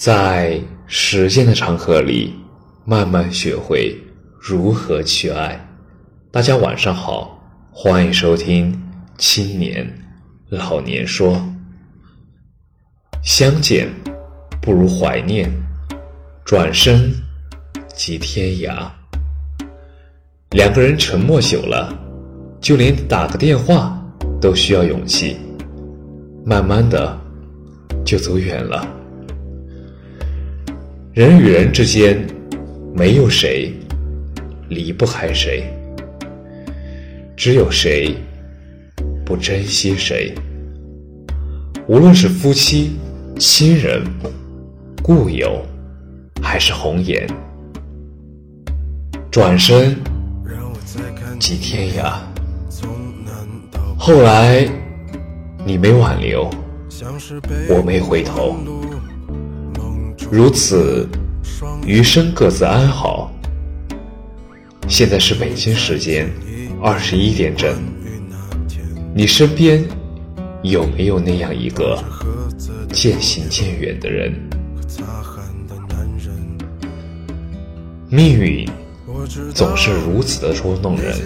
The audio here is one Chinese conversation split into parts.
在时间的长河里，慢慢学会如何去爱。大家晚上好，欢迎收听《青年老年说》。相见不如怀念，转身即天涯。两个人沉默久了，就连打个电话都需要勇气。慢慢的，就走远了。人与人之间，没有谁离不开谁，只有谁不珍惜谁。无论是夫妻、亲人、故友，还是红颜，转身即天涯。后来。你没挽留，我没回头，如此，余生各自安好。现在是北京时间二十一点整，你身边有没有那样一个渐行渐远的人？命运总是如此的捉弄人，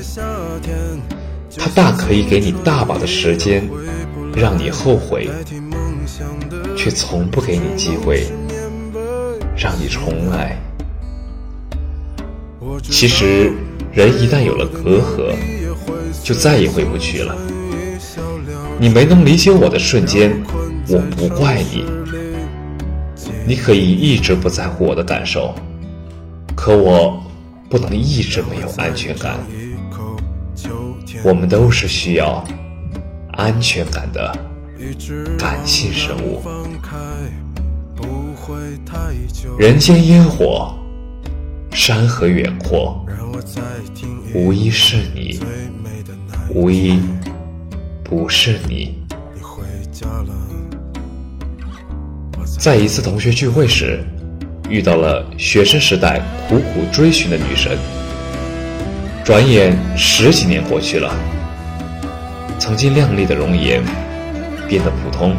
他大可以给你大把的时间。让你后悔，却从不给你机会让你重来。其实，人一旦有了隔阂，就再也回不去了。你没能理解我的瞬间，我不怪你。你可以一直不在乎我的感受，可我不能一直没有安全感。我们都是需要。安全感的感性生物，人间烟火，山河远阔，无一是你，无一不是你。在一次同学聚会时，遇到了学生时代苦苦追寻的女神。转眼十几年过去了。曾经靓丽的容颜变得普通，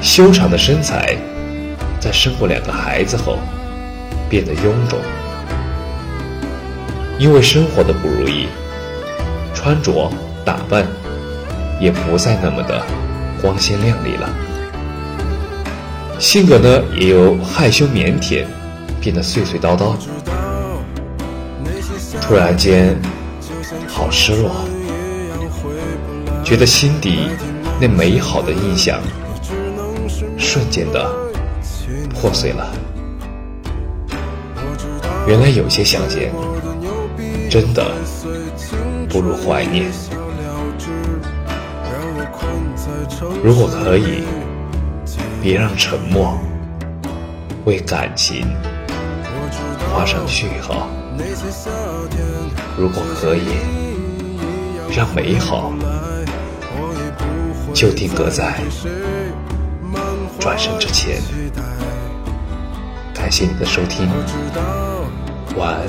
修长的身材在生过两个孩子后变得臃肿。因为生活的不如意，穿着打扮也不再那么的光鲜亮丽了。性格呢，也由害羞腼腆变得碎碎叨叨。突然间，好失落。觉得心底那美好的印象，瞬间的破碎了。原来有些想见，真的不如怀念。如果可以，别让沉默为感情画上句号。如果可以，让美好。就定格在转身之前。感谢你的收听，晚安。